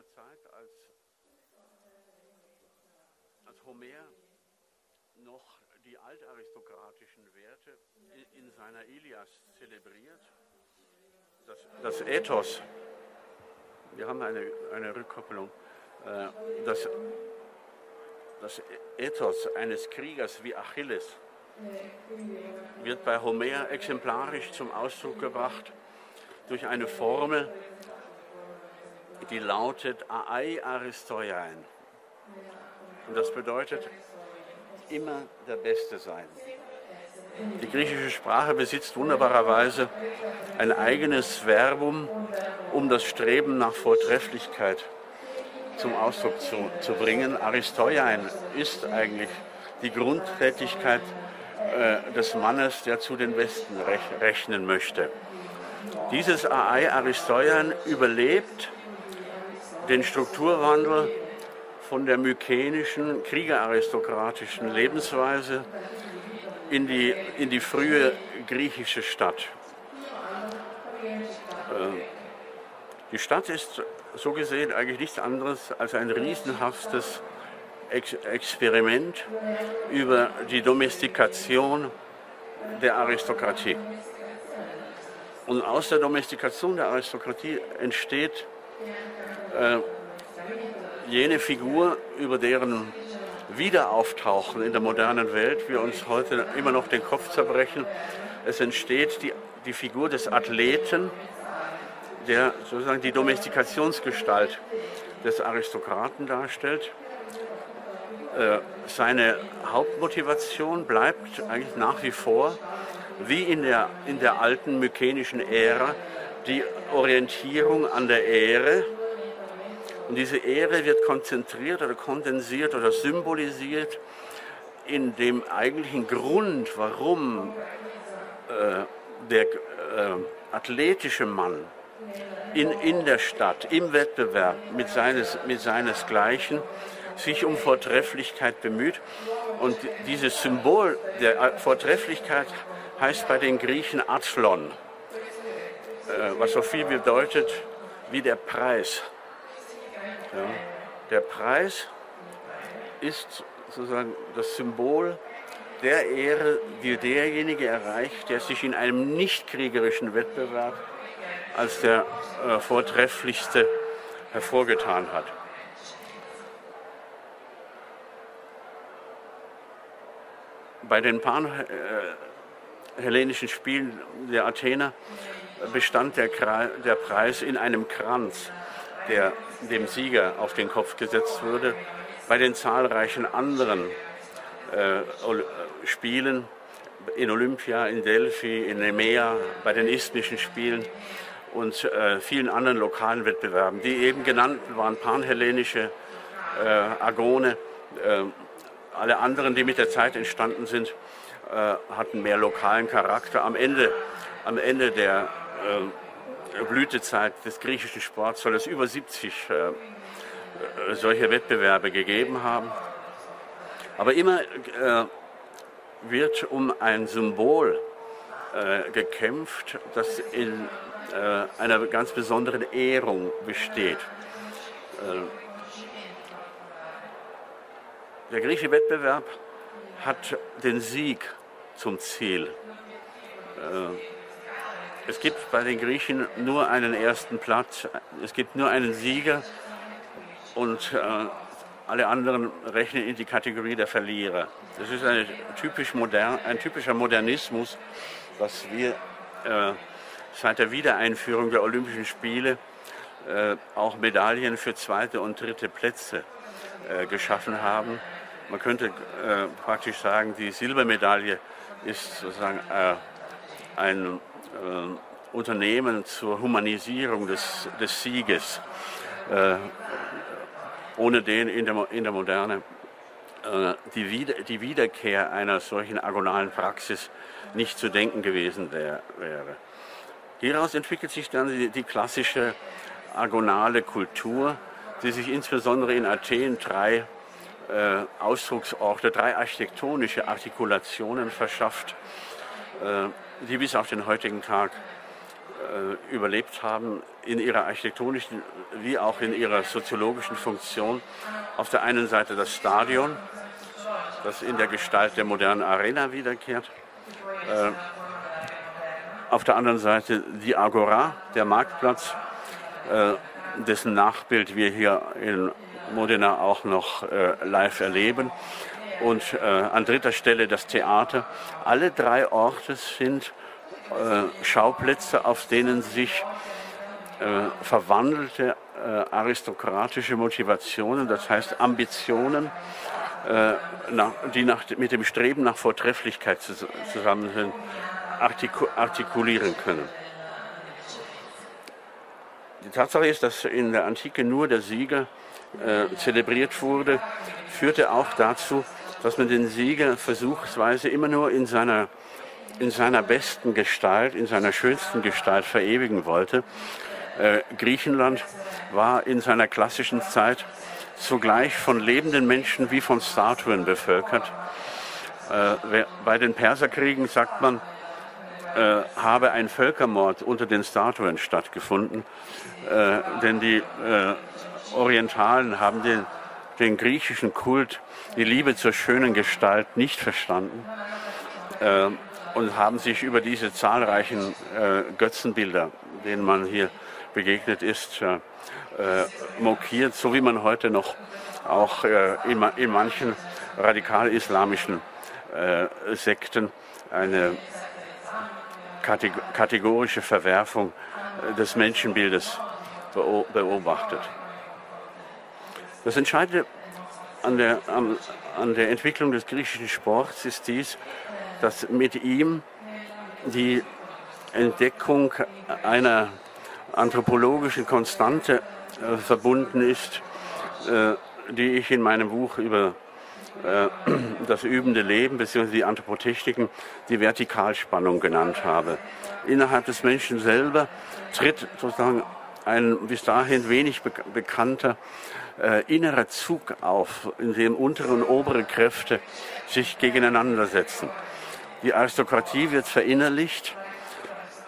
einer Zeit, als, als Homer noch die altaristokratischen Werte in, in seiner Ilias zelebriert, das, das Ethos, wir haben eine, eine Rückkopplung, äh, das, das Ethos eines Kriegers wie Achilles wird bei Homer exemplarisch zum Ausdruck gebracht durch eine Formel, die lautet Aai Aristoian. Und das bedeutet immer der Beste sein. Die griechische Sprache besitzt wunderbarerweise ein eigenes Verbum, um das Streben nach Vortrefflichkeit zum Ausdruck zu, zu bringen. Aristoian ist eigentlich die Grundtätigkeit äh, des Mannes, der zu den Besten rech rechnen möchte. Dieses AI Aristoian überlebt den Strukturwandel von der mykenischen, kriegeraristokratischen Lebensweise in die, in die frühe griechische Stadt. Äh, die Stadt ist so gesehen eigentlich nichts anderes als ein riesenhaftes Ex Experiment über die Domestikation der Aristokratie. Und aus der Domestikation der Aristokratie entsteht äh, jene Figur, über deren Wiederauftauchen in der modernen Welt wir uns heute immer noch den Kopf zerbrechen. Es entsteht die, die Figur des Athleten, der sozusagen die Domestikationsgestalt des Aristokraten darstellt. Äh, seine Hauptmotivation bleibt eigentlich nach wie vor, wie in der, in der alten mykenischen Ära, die Orientierung an der Ehre, und diese Ehre wird konzentriert oder kondensiert oder symbolisiert in dem eigentlichen Grund, warum äh, der äh, athletische Mann in, in der Stadt, im Wettbewerb mit, seines, mit seinesgleichen sich um Vortrefflichkeit bemüht. Und dieses Symbol der Vortrefflichkeit heißt bei den Griechen Athlon, äh, was so viel bedeutet wie der Preis. Ja. Der Preis ist sozusagen das Symbol der Ehre, die derjenige erreicht, der sich in einem nicht kriegerischen Wettbewerb als der äh, vortrefflichste hervorgetan hat. Bei den panhellenischen äh, Spielen der Athener bestand der, der Preis in einem Kranz der dem Sieger auf den Kopf gesetzt wurde, bei den zahlreichen anderen äh, Spielen in Olympia, in Delphi, in Nemea, bei den isthmischen Spielen und äh, vielen anderen lokalen Wettbewerben, die eben genannt waren, panhellenische äh, Agone. Äh, alle anderen, die mit der Zeit entstanden sind, äh, hatten mehr lokalen Charakter. Am Ende, am Ende der Blütezeit des griechischen Sports soll es über 70 äh, äh, solche Wettbewerbe gegeben haben. Aber immer äh, wird um ein Symbol äh, gekämpft, das in äh, einer ganz besonderen Ehrung besteht. Äh, der griechische Wettbewerb hat den Sieg zum Ziel. Es gibt bei den Griechen nur einen ersten Platz, es gibt nur einen Sieger und äh, alle anderen rechnen in die Kategorie der Verlierer. Das ist typisch modern, ein typischer Modernismus, was wir äh, seit der Wiedereinführung der Olympischen Spiele äh, auch Medaillen für zweite und dritte Plätze äh, geschaffen haben. Man könnte äh, praktisch sagen, die Silbermedaille ist sozusagen äh, ein äh, Unternehmen zur Humanisierung des, des Sieges, äh, ohne den in der, in der Moderne äh, die, Wieder, die Wiederkehr einer solchen agonalen Praxis nicht zu denken gewesen wär, wäre. Hieraus entwickelt sich dann die, die klassische agonale Kultur, die sich insbesondere in Athen drei äh, Ausdrucksorte, drei architektonische Artikulationen verschafft. Äh, die bis auf den heutigen Tag äh, überlebt haben in ihrer architektonischen wie auch in ihrer soziologischen Funktion. Auf der einen Seite das Stadion, das in der Gestalt der modernen Arena wiederkehrt. Äh, auf der anderen Seite die Agora, der Marktplatz, äh, dessen Nachbild wir hier in Modena auch noch äh, live erleben. Und äh, an dritter Stelle das Theater. Alle drei Orte sind äh, Schauplätze, auf denen sich äh, verwandelte äh, aristokratische Motivationen, das heißt Ambitionen, äh, nach, die nach, mit dem Streben nach Vortrefflichkeit zusammen sind, artiku artikulieren können. Die Tatsache ist, dass in der Antike nur der Sieger äh, zelebriert wurde, führte auch dazu, dass man den Sieger versuchsweise immer nur in seiner in seiner besten Gestalt, in seiner schönsten Gestalt verewigen wollte. Äh, Griechenland war in seiner klassischen Zeit zugleich von lebenden Menschen wie von Statuen bevölkert. Äh, bei den Perserkriegen sagt man, äh, habe ein Völkermord unter den Statuen stattgefunden, äh, denn die äh, Orientalen haben den, den, griechischen Kult, die Liebe zur schönen Gestalt nicht verstanden. Äh, und haben sich über diese zahlreichen äh, Götzenbilder, denen man hier begegnet ist, äh, äh mokiert, so wie man heute noch auch äh, in, in, manchen radikal-islamischen äh, Sekten eine kategorische Verwerfung des Menschenbildes beobachtet. Das Entscheidende an der, an, an der Entwicklung des griechischen Sports ist dies, dass mit ihm die Entdeckung einer anthropologischen Konstante äh, verbunden ist, äh, die ich in meinem Buch über äh, das übende Leben bzw. die Anthropotechniken die Vertikalspannung genannt habe. Innerhalb des Menschen selber tritt sozusagen ein bis dahin wenig be bekannter äh, innerer Zug auf, in dem untere und obere Kräfte sich gegeneinander setzen. Die Aristokratie wird verinnerlicht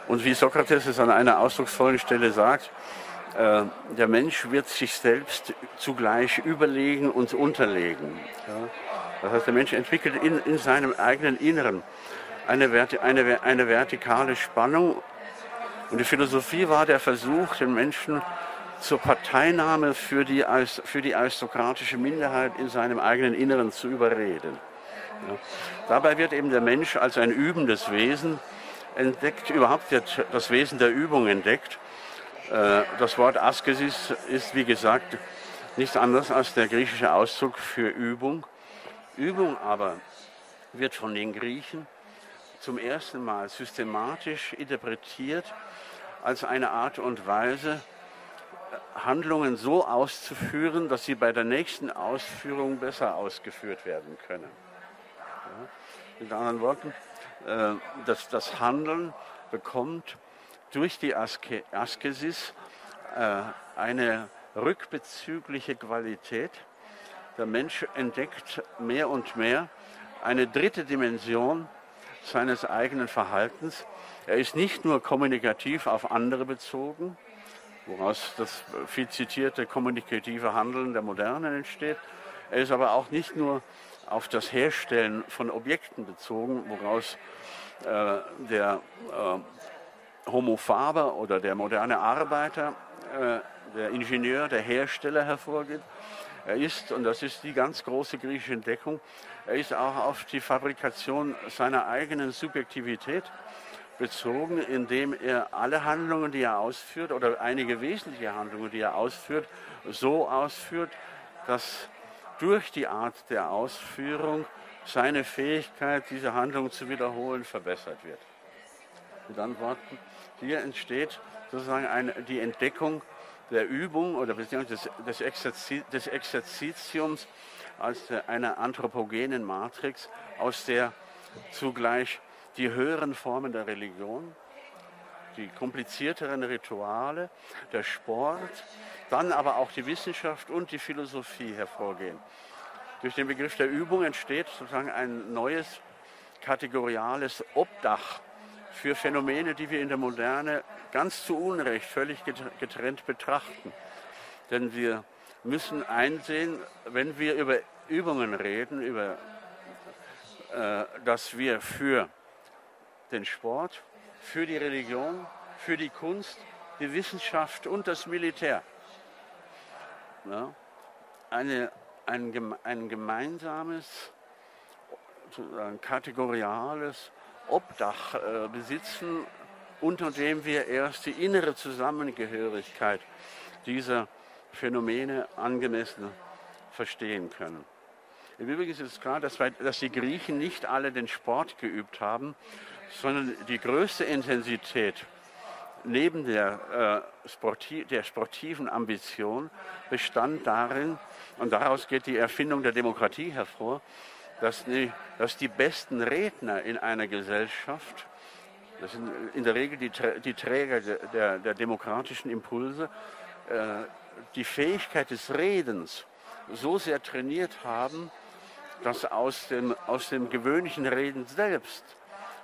und wie Sokrates es an einer ausdrucksvollen Stelle sagt, äh, der Mensch wird sich selbst zugleich überlegen und unterlegen. Ja. Das heißt, der Mensch entwickelt in, in seinem eigenen Inneren eine, eine, eine vertikale Spannung. Und die Philosophie war der Versuch, den Menschen zur Parteinahme für die, für die aristokratische Minderheit in seinem eigenen Inneren zu überreden. Ja. Dabei wird eben der Mensch als ein übendes Wesen entdeckt, überhaupt wird das Wesen der Übung entdeckt. Äh, das Wort Askesis ist, wie gesagt, nichts anderes als der griechische Ausdruck für Übung. Übung aber wird von den Griechen zum ersten Mal systematisch interpretiert als eine Art und Weise, Handlungen so auszuführen, dass sie bei der nächsten Ausführung besser ausgeführt werden können. Mit anderen Worten, äh, das, das Handeln bekommt durch die Aske, Askesis äh, eine rückbezügliche Qualität. Der Mensch entdeckt mehr und mehr eine dritte Dimension seines eigenen Verhaltens. Er ist nicht nur kommunikativ auf andere bezogen, woraus das viel zitierte kommunikative Handeln der Modernen entsteht. Er ist aber auch nicht nur auf das Herstellen von Objekten bezogen, woraus äh, der äh, Homo faber oder der moderne Arbeiter, äh, der Ingenieur, der Hersteller hervorgeht. Er ist, und das ist die ganz große griechische Entdeckung, er ist auch auf die Fabrikation seiner eigenen Subjektivität bezogen, indem er alle Handlungen, die er ausführt, oder einige wesentliche Handlungen, die er ausführt, so ausführt, dass durch die Art der Ausführung seine Fähigkeit, diese Handlung zu wiederholen, verbessert wird. Mit anderen Worten, hier entsteht sozusagen eine, die Entdeckung der Übung oder beziehungsweise des, Exerzi des Exerzitiums als einer anthropogenen Matrix, aus der zugleich die höheren Formen der Religion, die komplizierteren Rituale, der Sport, dann aber auch die Wissenschaft und die Philosophie hervorgehen. Durch den Begriff der Übung entsteht sozusagen ein neues kategoriales Obdach für Phänomene, die wir in der Moderne ganz zu Unrecht völlig getrennt betrachten. Denn wir müssen einsehen, wenn wir über Übungen reden, über, äh, dass wir für den Sport, für die Religion, für die Kunst, die Wissenschaft und das Militär ja, eine, ein, ein gemeinsames, ein kategoriales Obdach äh, besitzen, unter dem wir erst die innere Zusammengehörigkeit dieser Phänomene angemessen verstehen können. Im Übrigen ist es klar, dass, wir, dass die Griechen nicht alle den Sport geübt haben, sondern die größte Intensität neben der, äh, sportiv, der sportiven Ambition bestand darin, und daraus geht die Erfindung der Demokratie hervor, dass die, dass die besten Redner in einer Gesellschaft, das sind in der Regel die, die Träger der, der, demokratischen Impulse, äh, die Fähigkeit des Redens so sehr trainiert haben, dass aus dem, aus dem gewöhnlichen Reden selbst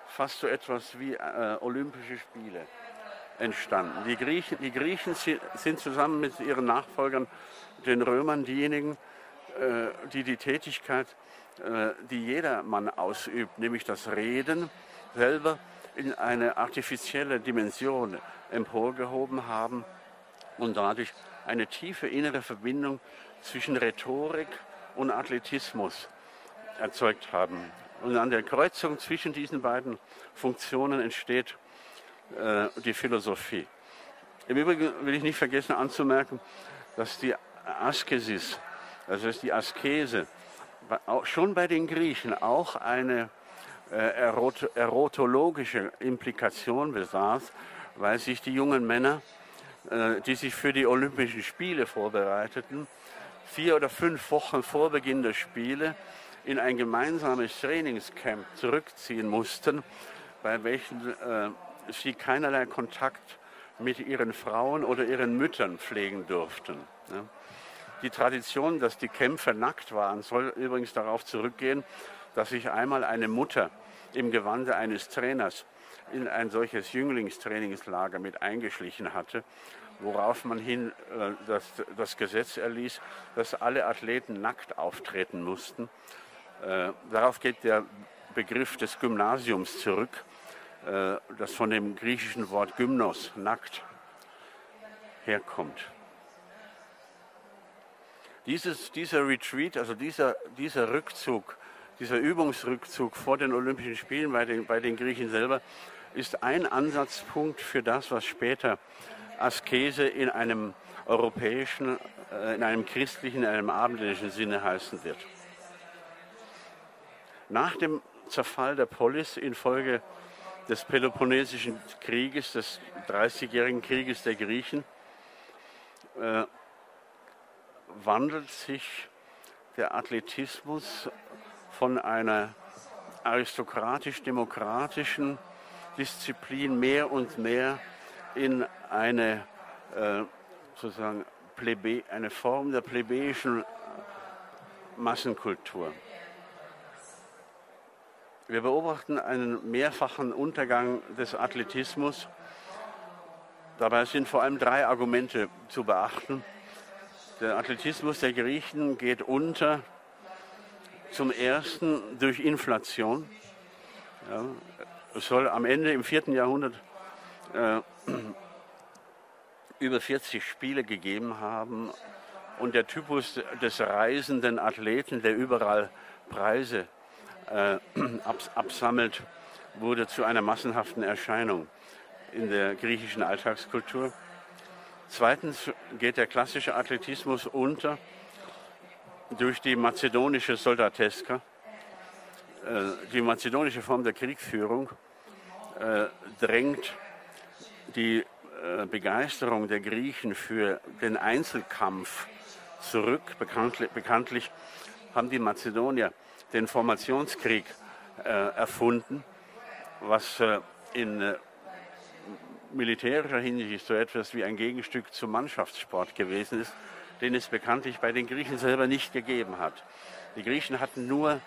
fast so etwas wie äh, Olympische Spiele entstanden. Die Griechen, die Griechen sind zusammen mit ihren Nachfolgern, den Römern, diejenigen, äh, die die Tätigkeit, die jedermann ausübt, nämlich das Reden, selber in eine artifizielle Dimension emporgehoben haben und dadurch eine tiefe innere Verbindung zwischen Rhetorik und Athletismus erzeugt haben. Und an der Kreuzung zwischen diesen beiden Funktionen entsteht äh, die Philosophie. Im Übrigen will ich nicht vergessen anzumerken, dass die Askesis, also die Askese, schon bei den Griechen auch eine äh, erot erotologische Implikation besaß, weil sich die jungen Männer, äh, die sich für die Olympischen Spiele vorbereiteten, vier oder fünf Wochen vor Beginn der Spiele in ein gemeinsames Trainingscamp zurückziehen mussten, bei welchen äh, sie keinerlei Kontakt mit ihren Frauen oder ihren Müttern pflegen durften. Die Tradition, dass die Kämpfer nackt waren, soll übrigens darauf zurückgehen, dass sich einmal eine Mutter im Gewande eines Trainers in ein solches Jünglingstrainingslager mit eingeschlichen hatte, worauf man hin äh, das, das Gesetz erließ, dass alle Athleten nackt auftreten mussten. Äh, darauf geht der Begriff des Gymnasiums zurück, äh, das von dem griechischen Wort Gymnos, nackt, herkommt. Dieses, dieser Retreat, also dieser, dieser Rückzug, dieser Übungsrückzug vor den Olympischen Spielen bei den, bei den Griechen selber, ist ein Ansatzpunkt für das, was später Askese in einem europäischen, äh, in einem christlichen, in einem abendländischen Sinne heißen wird. Nach dem Zerfall der Polis infolge des Peloponnesischen Krieges, des Dreißigjährigen Krieges der Griechen, äh, wandelt sich der Athletismus von einer aristokratisch-demokratischen Disziplin mehr und mehr in eine äh, sozusagen Plebe, eine Form der plebejischen Massenkultur. Wir beobachten einen mehrfachen Untergang des Athletismus. Dabei sind vor allem drei Argumente zu beachten. Der Athletismus der Griechen geht unter, zum ersten durch Inflation. Ja, es soll am Ende im vierten Jahrhundert äh, über 40 Spiele gegeben haben und der Typus des reisenden Athleten, der überall Preise äh, absammelt, wurde zu einer massenhaften Erscheinung in der griechischen Alltagskultur. Zweitens geht der klassische Athletismus unter durch die mazedonische Soldateska, äh, die mazedonische Form der Kriegführung äh, drängt die Begeisterung der Griechen für den Einzelkampf zurück. Bekanntlich, bekanntlich haben die Mazedonier den Formationskrieg äh, erfunden, was äh, in äh, militärischer Hinsicht so etwas wie ein Gegenstück zum Mannschaftssport gewesen ist, den es bekanntlich bei den Griechen selber nicht gegeben hat. Die Griechen hatten nur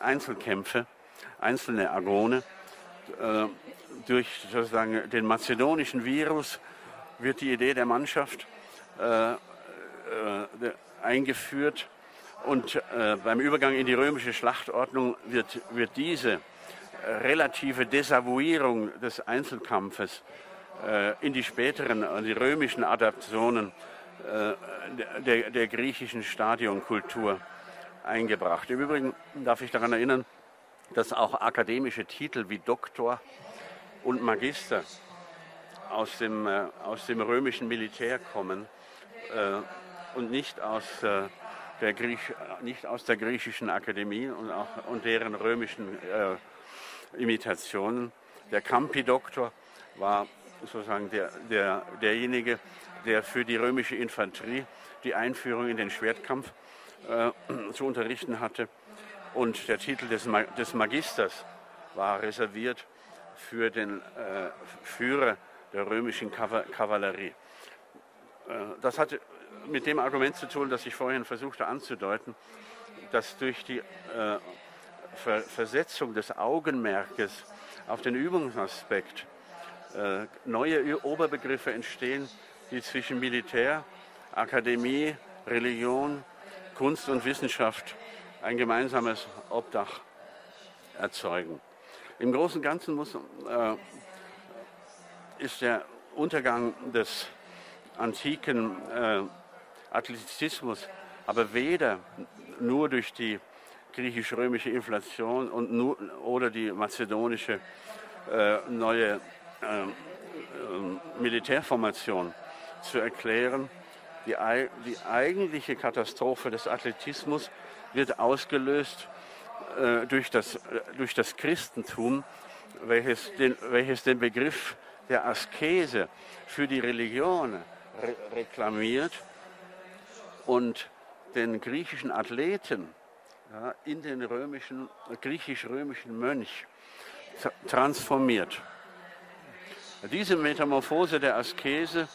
Einzelkämpfe, einzelne Agone. Äh, durch sozusagen den mazedonischen Virus wird die Idee der Mannschaft äh, äh, eingeführt und beim Übergang in die römische Schlachtordnung wird, wird diese relative Desavouierung des Einzelkampfes in die späteren, äh, die römischen Adaptionen äh, der, der griechischen Stadionkultur eingebracht. Im Übrigen darf ich daran erinnern, dass auch akademische Titel wie Doktor und Magister aus dem, äh, aus dem römischen Militär kommen äh, und nicht aus, äh, der Griech, nicht aus der griechischen Akademie und, auch, und deren römischen Imitationen. Der Campi-Doktor war sozusagen der, der, derjenige, der für die römische Infanterie die Einführung in den Schwertkampf äh, zu unterrichten hatte. Und der Titel des, des Magisters war reserviert für den äh, Führer der römischen Kavallerie. Äh, das hatte mit dem Argument zu tun, das ich vorhin versuchte anzudeuten, dass durch die äh, Ver Versetzung des Augenmerkes auf den Übungsaspekt neue Oberbegriffe entstehen, die zwischen Militär, Akademie, Religion, Kunst und Wissenschaft ein gemeinsames Obdach erzeugen. Im Großen und Ganzen muss, äh, ist der Untergang des antiken äh, Athletizismus aber weder nur durch die griechisch-römische Inflation und nur, oder die mazedonische äh, neue äh, Militärformation zu erklären. Die, die, eigentliche Katastrophe des Athletismus wird ausgelöst äh, durch, das, äh, durch das Christentum, welches den, welches den Begriff der Askese für die Religion re reklamiert und den griechischen Athleten ja, in den römischen, griechisch-römischen Mönch transformiert. Diese Metamorphose der Askese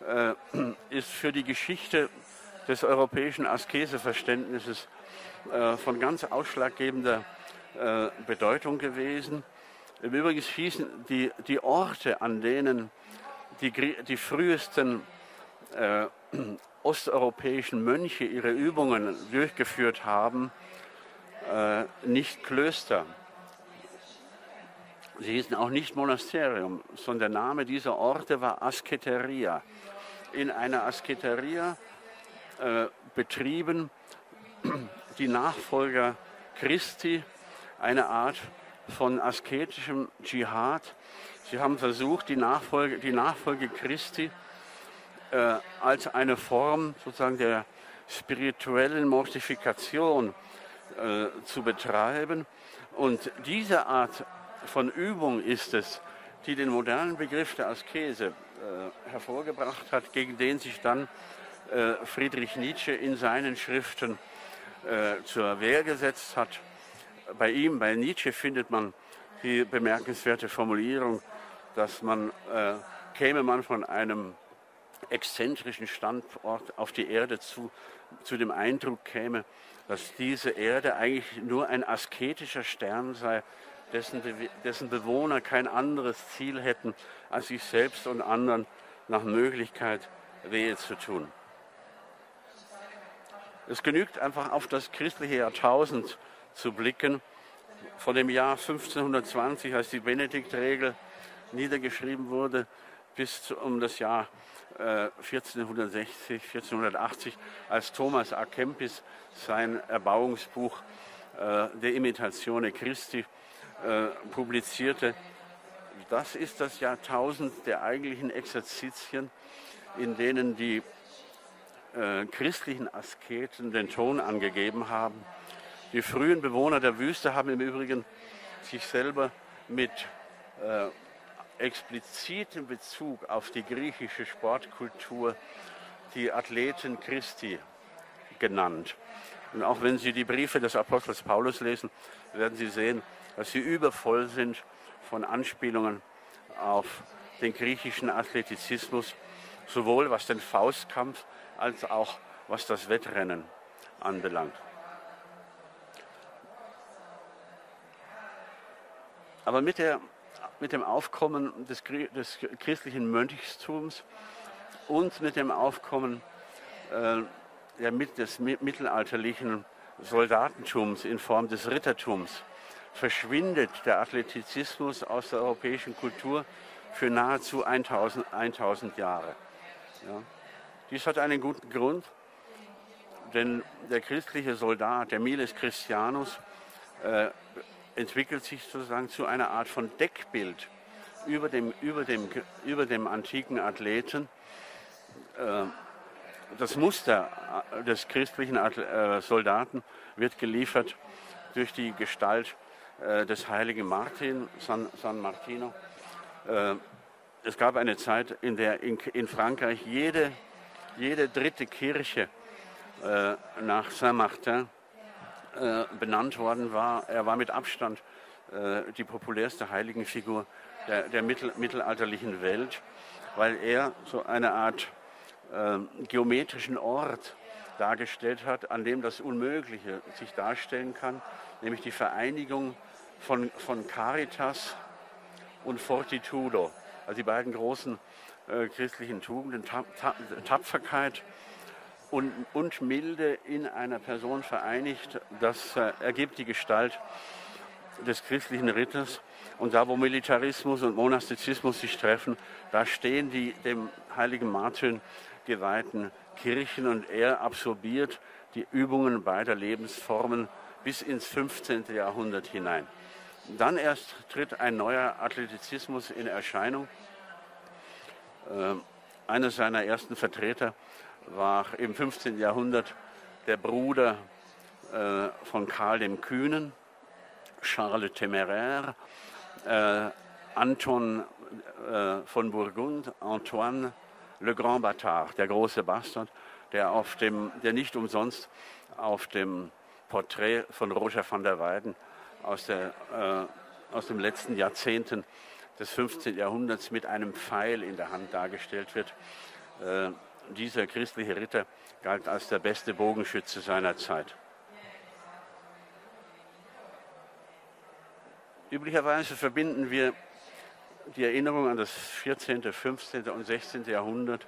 äh, ist für die Geschichte des europäischen Askeseverständnisses äh, von ganz ausschlaggebender äh, Bedeutung gewesen. Im Übrigen hießen die, die Orte, an denen die, die frühesten äh, osteuropäischen Mönche ihre Übungen durchgeführt haben, äh, nicht Klöster, Sie hießen auch nicht Monasterium, sondern der Name dieser Orte war Asketeria. In einer Asketeria äh, betrieben die Nachfolger Christi eine Art von asketischem Dschihad. Sie haben versucht, die Nachfolge, die Nachfolge Christi äh, als eine Form sozusagen der spirituellen Mortifikation äh, zu betreiben. Und diese Art von Übung ist es, die den modernen Begriff der Askese äh, hervorgebracht hat, gegen den sich dann äh, Friedrich Nietzsche in seinen Schriften äh, zur Wehr gesetzt hat. Bei ihm, bei Nietzsche, findet man die bemerkenswerte Formulierung, dass man, äh, käme man von einem exzentrischen Standort auf die Erde zu, zu dem Eindruck käme, dass diese Erde eigentlich nur ein asketischer Stern sei, dessen, dessen Bewohner kein anderes Ziel hätten, als sich selbst und anderen nach Möglichkeit Wehe zu tun. Es genügt einfach auf das christliche Jahrtausend zu blicken. Von dem Jahr 1520, als die Benediktregel niedergeschrieben wurde, bis um das Jahr äh, 1460, 1480, als Thomas A. Kempis sein Erbauungsbuch äh, der Imitatione Christi äh, publizierte. Das ist das Jahrtausend der eigentlichen Exerzitien, in denen die äh, christlichen Asketen den Ton angegeben haben. Die frühen Bewohner der Wüste haben im Übrigen sich selber mit äh, explizitem Bezug auf die griechische Sportkultur die Athleten Christi genannt. Und auch wenn Sie die Briefe des Apostels Paulus lesen, werden Sie sehen, dass sie übervoll sind von Anspielungen auf den griechischen Athletizismus, sowohl was den Faustkampf als auch was das Wettrennen anbelangt. Aber mit der mit dem Aufkommen des, des christlichen Mönchstums und mit dem Aufkommen äh, ja, des mittelalterlichen Soldatentums in Form des Rittertums verschwindet der Athletizismus aus der europäischen Kultur für nahezu 1000, 1000 Jahre. Ja. Dies hat einen guten Grund, denn der christliche Soldat, der Miles Christianus, äh, entwickelt sich sozusagen zu einer Art von Deckbild über dem, über dem, über dem antiken Athleten. Äh, das Muster des christlichen äh, Soldaten wird geliefert durch die Gestalt äh, des heiligen Martin, San, San Martino. Äh, es gab eine Zeit, in der in, in Frankreich jede, jede dritte Kirche äh, nach Saint-Martin äh, benannt worden war. Er war mit Abstand äh, die populärste Heiligenfigur der, der mittel, mittelalterlichen Welt, weil er so eine Art äh, geometrischen Ort dargestellt hat, an dem das Unmögliche sich darstellen kann, nämlich die Vereinigung von, von Caritas und Fortitudo, also die beiden großen äh, christlichen Tugenden, Tap, Tap, Tapferkeit und, und, Milde in einer Person vereinigt. Das äh, ergibt die Gestalt des christlichen Ritters. Und da, wo Militarismus und Monastizismus sich treffen, da stehen die dem heiligen Martin geweihten Kirchen und er absorbiert die Übungen beider Lebensformen bis ins 15. Jahrhundert hinein. Dann erst tritt ein neuer Athletizismus in Erscheinung. Äh, einer seiner ersten Vertreter war im 15. Jahrhundert der Bruder äh, von Karl dem Kühnen, Charles Téméraire, äh, Anton äh, von Burgund, Antoine Le Grand Bâtard, der große Bastard, der, auf dem, der nicht umsonst auf dem Porträt von Roger van der Weyden aus, der, äh, aus den letzten Jahrzehnten des 15. Jahrhunderts mit einem Pfeil in der Hand dargestellt wird. Äh, dieser christliche Ritter galt als der beste Bogenschütze seiner Zeit. Üblicherweise verbinden wir die Erinnerung an das 14., 15. und 16. Jahrhundert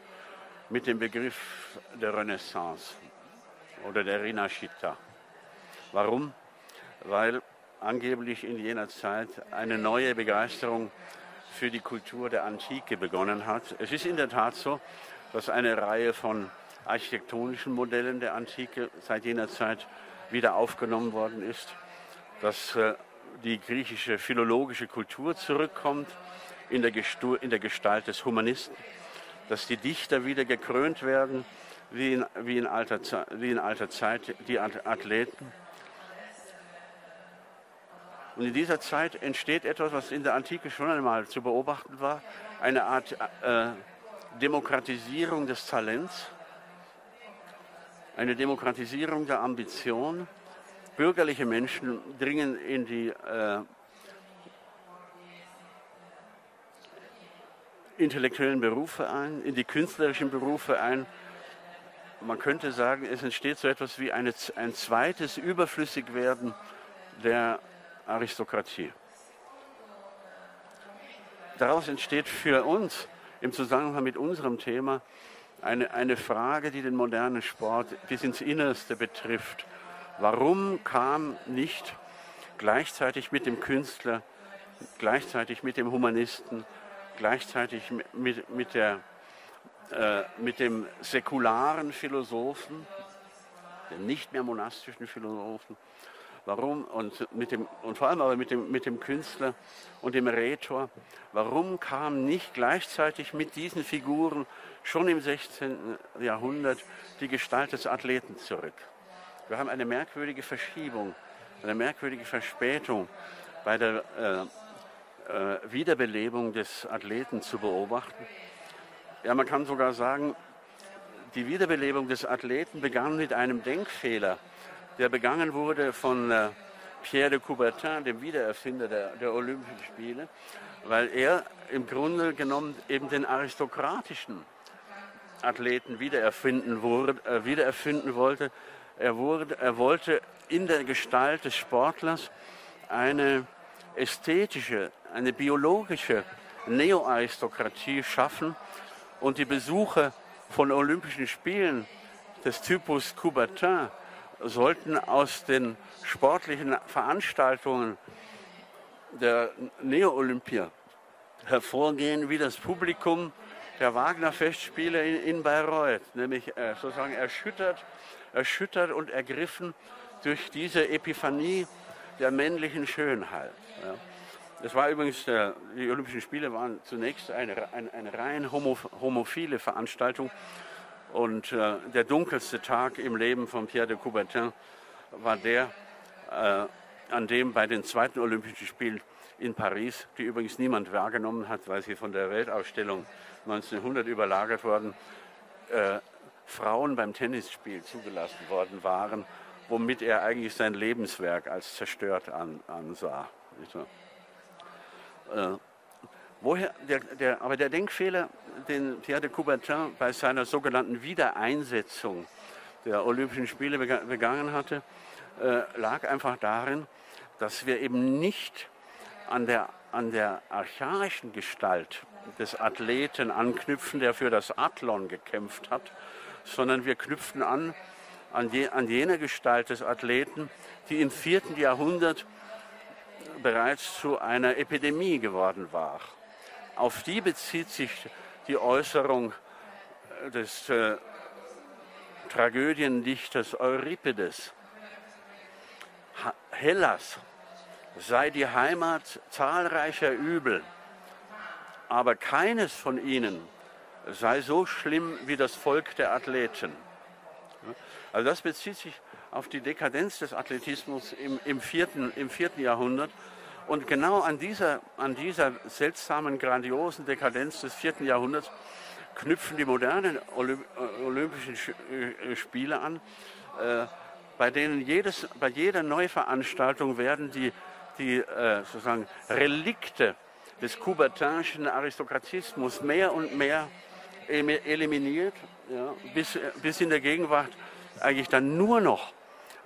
mit dem Begriff der Renaissance oder der Rinascita. Warum? Weil angeblich in jener Zeit eine neue Begeisterung für die Kultur der Antike begonnen hat. Es ist in der Tat so, dass eine Reihe von architektonischen Modellen der Antike seit jener Zeit wieder aufgenommen worden ist, dass äh, die griechische philologische Kultur zurückkommt in der, in der Gestalt des Humanisten, dass die Dichter wieder gekrönt werden wie in, wie in, alter, wie in alter Zeit die Athleten. Und in dieser Zeit entsteht etwas, was in der Antike schon einmal zu beobachten war, eine Art äh, Demokratisierung des Talents, eine Demokratisierung der Ambition. Bürgerliche Menschen dringen in die äh, intellektuellen Berufe ein, in die künstlerischen Berufe ein. Man könnte sagen, es entsteht so etwas wie eine, ein zweites Überflüssigwerden der Aristokratie. Daraus entsteht für uns im Zusammenhang mit unserem Thema eine, eine Frage, die den modernen Sport bis ins Innerste betrifft. Warum kam nicht gleichzeitig mit dem Künstler, gleichzeitig mit dem Humanisten, gleichzeitig mit, mit, der, äh, mit dem säkularen Philosophen, dem nicht mehr monastischen Philosophen, Warum? Und, mit dem, und vor allem aber mit dem, mit dem Künstler und dem Rhetor. Warum kam nicht gleichzeitig mit diesen Figuren schon im 16. Jahrhundert die Gestalt des Athleten zurück? Wir haben eine merkwürdige Verschiebung, eine merkwürdige Verspätung bei der äh, äh, Wiederbelebung des Athleten zu beobachten. Ja, man kann sogar sagen, die Wiederbelebung des Athleten begann mit einem Denkfehler der begangen wurde von äh, Pierre de Coubertin, dem Wiedererfinder der, der Olympischen Spiele, weil er im Grunde genommen eben den aristokratischen Athleten wiedererfinden, wurde, äh, wiedererfinden wollte. Er, wurde, er wollte in der Gestalt des Sportlers eine ästhetische, eine biologische Neoaristokratie schaffen und die Besucher von Olympischen Spielen des Typus Coubertin sollten aus den sportlichen Veranstaltungen der Neo-Olympia hervorgehen wie das Publikum der Wagner-Festspiele in, in, Bayreuth, nämlich äh, sozusagen erschüttert, erschüttert und ergriffen durch diese Epiphanie der männlichen Schönheit. Ja. Das war übrigens, die Olympischen Spiele waren zunächst eine, eine, eine rein homo, homophile Veranstaltung und äh, der dunkelste Tag im Leben von Pierre de Coubertin war der, äh, an dem bei den zweiten Olympischen Spielen in Paris, die übrigens niemand wahrgenommen hat, weil sie von der Weltausstellung 1900 überlagert worden, äh, Frauen beim Tennisspiel zugelassen worden waren, womit er eigentlich sein Lebenswerk als zerstört an, ansah. Äh, woher der, der, aber der Denkfehler, den Pierre de Coubertin bei seiner sogenannten Wiedereinsetzung der Olympischen Spiele begangen hatte, äh, lag einfach darin, dass wir eben nicht an der, an der archaischen Gestalt des Athleten anknüpfen, der für das Athlon gekämpft hat, sondern wir knüpften an an, je, an jener Gestalt des Athleten, die im vierten Jahrhundert bereits zu einer Epidemie geworden war. Auf die bezieht sich die Äußerung des äh, Tragödiendichters Euripides. Hellas sei die Heimat zahlreicher Übel, aber keines von ihnen sei so schlimm wie das Volk der Athleten. Also das bezieht sich auf die Dekadenz des Athletismus im, im, vierten, im vierten Jahrhundert. Und genau an dieser, an dieser seltsamen, grandiosen Dekadenz des vierten Jahrhunderts knüpfen die modernen Olymp äh, Olympischen äh, Spiele an, äh, bei denen jedes, bei jeder Neuveranstaltung werden die, die äh, sozusagen Relikte des kubertanischen Aristokratismus mehr und mehr eliminiert, ja, bis, bis in der Gegenwart eigentlich dann nur noch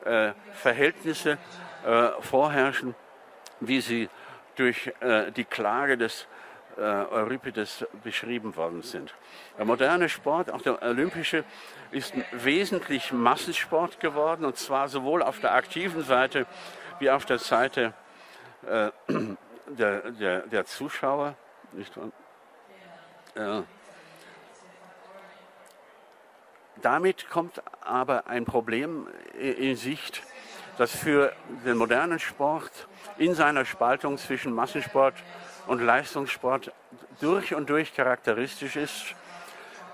äh, Verhältnisse äh, vorherrschen, wie sie durch äh, die Klage des äh, Euripides beschrieben worden sind. Der moderne Sport, auch der olympische, ist wesentlich Massensport geworden und zwar sowohl auf der aktiven Seite wie auf der Seite äh, der, der, der, Zuschauer. Nicht wahr? Damit kommt aber ein Problem in Sicht, das für den modernen Sport in seiner Spaltung zwischen Massensport und Leistungssport durch und durch charakteristisch ist.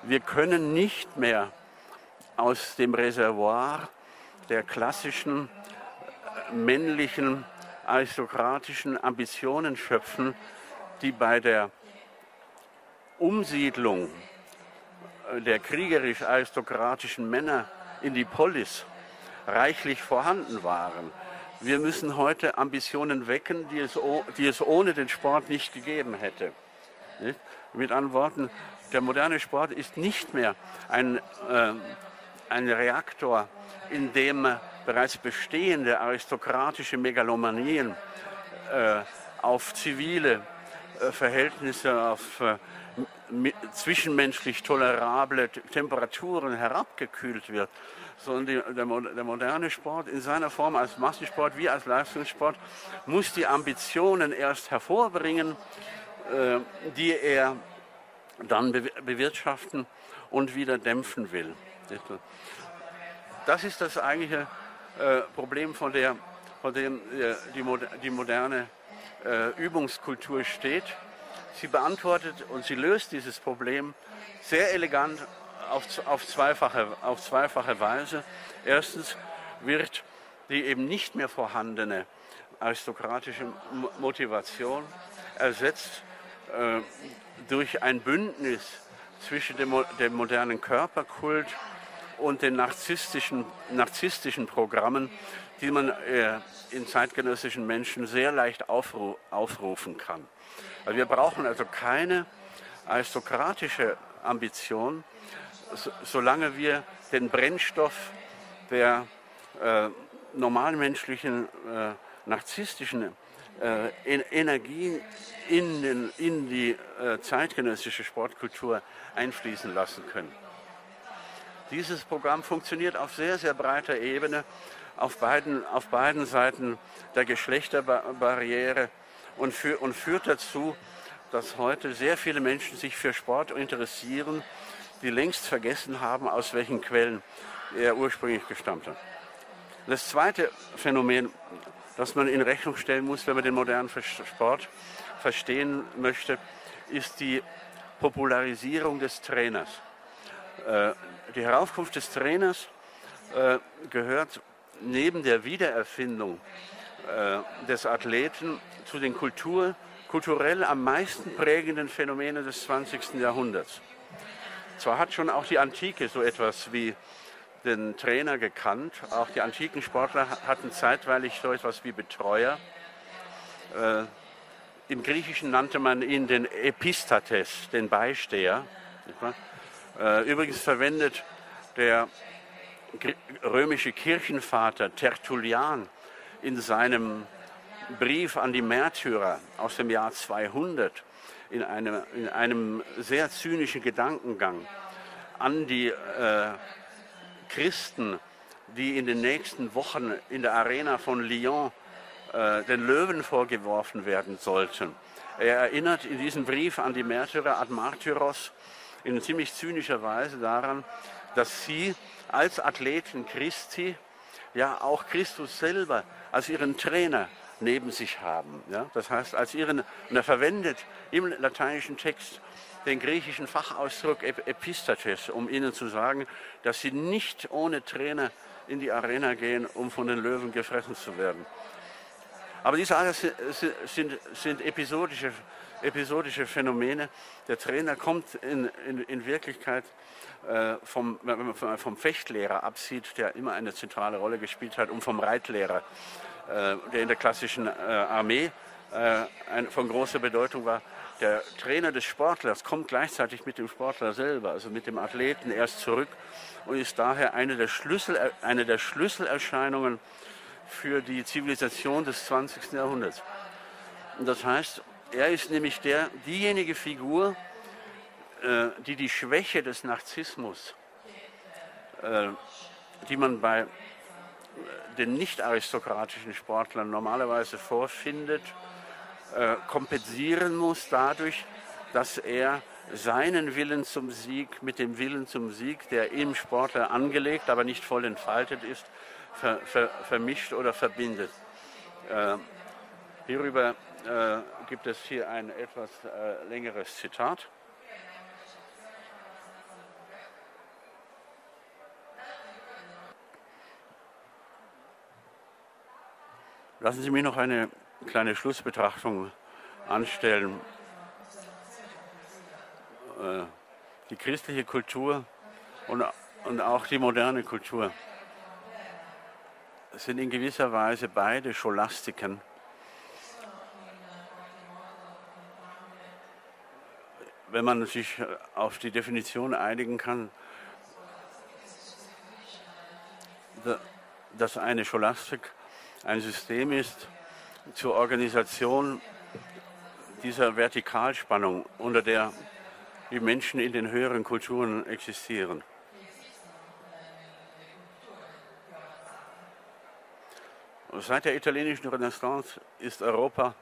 Wir können nicht mehr aus dem Reservoir der klassischen männlichen aristokratischen Ambitionen schöpfen, die bei der Umsiedlung der kriegerisch-aristokratischen Männer in die Polis reichlich vorhanden waren. Wir müssen heute Ambitionen wecken, die es, die es ohne den Sport nicht gegeben hätte. Mit anderen Worten, der moderne Sport ist nicht mehr ein, äh, ein Reaktor, in dem bereits bestehende aristokratische Megalomanien äh, auf zivile äh, Verhältnisse, auf äh, zwischenmenschlich tolerable Temperaturen herabgekühlt wird, sondern der, der, moderne Sport in seiner Form als Massensport wie als Leistungssport muss die Ambitionen erst hervorbringen, äh, die er dann be bewirtschaften und wieder dämpfen will. Das ist das eigentliche äh, Problem, von, der, von dem äh, die, moderne Übungskultur steht. Sie beantwortet und sie löst dieses Problem sehr elegant auf, auf, zweifache, auf zweifache Weise. Erstens wird die eben nicht mehr vorhandene aristokratische Motivation ersetzt äh, durch ein Bündnis zwischen dem, dem, modernen Körperkult und den narzisstischen, narzisstischen Programmen, die man äh, in zeitgenössischen Menschen sehr leicht aufru aufrufen kann. Also wir brauchen also keine aristokratische Ambition, so, solange wir den Brennstoff der äh, normalmenschlichen äh, narzisstischen äh, Energien in, den, in die äh, zeitgenössische Sportkultur einfließen lassen können. Dieses Programm funktioniert auf sehr, sehr breiter Ebene, auf beiden, auf beiden Seiten der Geschlechterbarriere und, für, und führt dazu, dass heute sehr viele Menschen sich für Sport interessieren, die längst vergessen haben, aus welchen Quellen er ursprünglich gestammt hat. Das zweite Phänomen, das man in Rechnung stellen muss, wenn man den modernen Sport verstehen möchte, ist die Popularisierung des Trainers. Äh, die Heraufkunft des Trainers äh, gehört neben der Wiedererfindung des Athleten zu den Kultur, kulturell am meisten prägenden Phänomenen des 20. Jahrhunderts. Zwar hat schon auch die Antike so etwas wie den Trainer gekannt, auch die antiken Sportler hatten zeitweilig so etwas wie Betreuer. Äh, Im Griechischen nannte man ihn den Epistates, den Beisteher. Äh, übrigens verwendet der römische Kirchenvater Tertullian in seinem Brief an die Märtyrer aus dem Jahr 200 in einem, in einem sehr zynischen Gedankengang an die äh, Christen, die in den nächsten Wochen in der Arena von Lyon äh, den Löwen vorgeworfen werden sollten. Er erinnert in diesem Brief an die Märtyrer ad Martyros in ziemlich zynischer Weise daran, dass sie als Athleten Christi ja auch Christus selber als ihren Trainer neben sich haben. Ja? Das heißt, als ihren, und er verwendet im lateinischen Text den griechischen Fachausdruck Epistates, um ihnen zu sagen, dass sie nicht ohne Trainer in die Arena gehen, um von den Löwen gefressen zu werden. Aber diese alles sind, sind episodische, episodische Phänomene. Der Trainer kommt in, in, in Wirklichkeit äh, vom, wenn man vom Fechtlehrer absieht, der immer eine zentrale Rolle gespielt hat, und vom Reitlehrer, äh, der in der klassischen äh, Armee von großer Bedeutung war. Der Trainer des Sportlers kommt gleichzeitig mit dem Sportler selber, also mit dem Athleten erst zurück und ist daher eine der, Schlüssel, eine der Schlüsselerscheinungen für die Zivilisation des 20. Jahrhunderts. Und das heißt, er ist nämlich der, diejenige Figur, äh, die die Schwäche des Narzissmus, äh, die man bei den nicht aristokratischen Sportlern normalerweise vorfindet, äh, kompensieren muss dadurch, dass er seinen Willen zum Sieg mit dem Willen zum Sieg, der im Sportler angelegt, aber nicht voll entfaltet ist, ver, ver, vermischt oder verbindet. Äh, hierüber äh, gibt es hier ein etwas äh, längeres Zitat. Lassen Sie mich noch eine kleine Schlussbetrachtung anstellen. Äh, die christliche Kultur und, und auch die moderne Kultur sind in gewisser Weise beide Scholastiken. Wenn man sich auf die Definition einigen kann, dass eine Scholastik ein System ist zur Organisation dieser Vertikalspannung, unter der die Menschen in den höheren Kulturen existieren. Seit der italienischen Renaissance ist Europa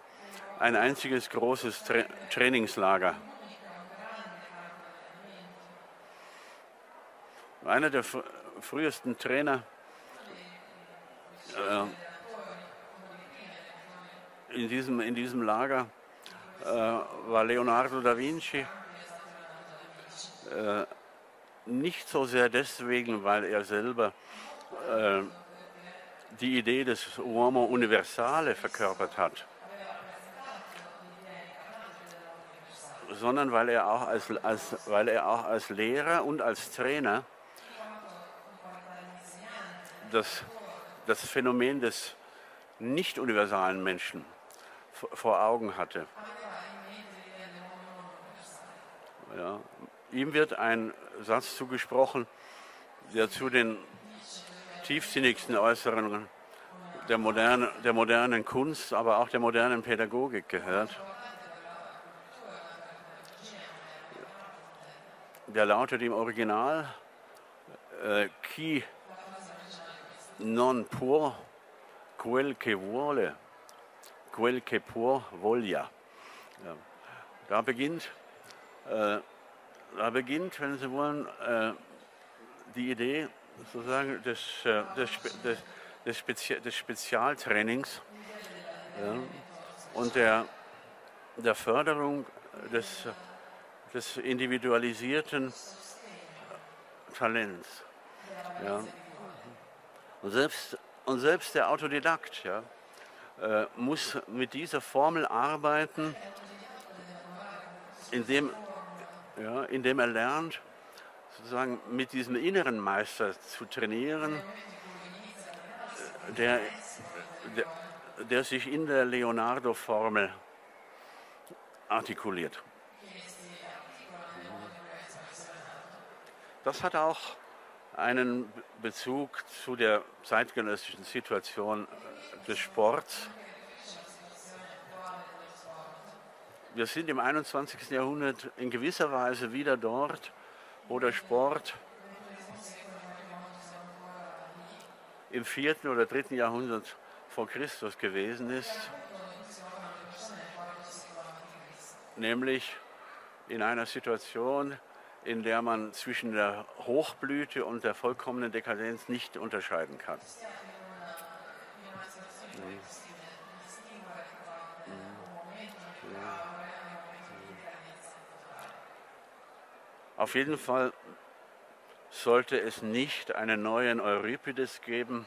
ein einziges großes Tra Trainingslager. Einer der frühesten Trainer äh, in diesem, in diesem Lager äh, war Leonardo da Vinci. Äh, nicht so sehr deswegen, weil er selber äh, die Idee des Uomo Universale verkörpert hat, sondern weil er auch als, als, weil er auch als Lehrer und als Trainer das, das Phänomen des nicht universalen Menschen vor Augen hatte. Ja. Ihm wird ein Satz zugesprochen, der zu den tiefsinnigsten Äußerungen der, moderne, der modernen Kunst, aber auch der modernen Pädagogik gehört. Der lautet im Original äh, Qui non può quel che vuole, quel che può voglia. Ja. Da beginnt, äh, da beginnt, wenn Sie wollen, äh, die Idee sozusagen des, äh, des, des, des, Spezi des Spezialtrainings ja, und der, der Förderung des, des individualisierten Talents. Ja. Und, selbst, und selbst der Autodidakt ja, äh, muss mit dieser Formel arbeiten, indem, ja, indem er lernt, sozusagen mit diesem inneren Meister zu trainieren, der, der, der sich in der Leonardo-Formel artikuliert. Das hat auch einen Bezug zu der zeitgenössischen Situation des Sports. Wir sind im 21. Jahrhundert in gewisser Weise wieder dort, wo der Sport im vierten oder dritten Jahrhundert vor Christus gewesen ist, nämlich in einer Situation, in der man zwischen der Hochblüte und der vollkommenen Dekadenz nicht unterscheiden kann. Auf jeden Fall sollte es nicht einen neuen Euripides geben,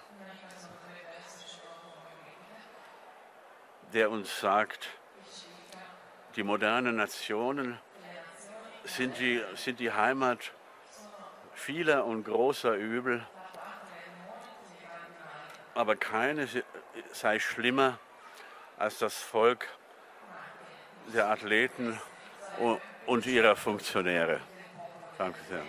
der uns sagt, die modernen Nationen sind die, sind die Heimat vieler und großer Übel, aber keine sei schlimmer als das Volk der Athleten und ihrer Funktionäre. Danke sehr.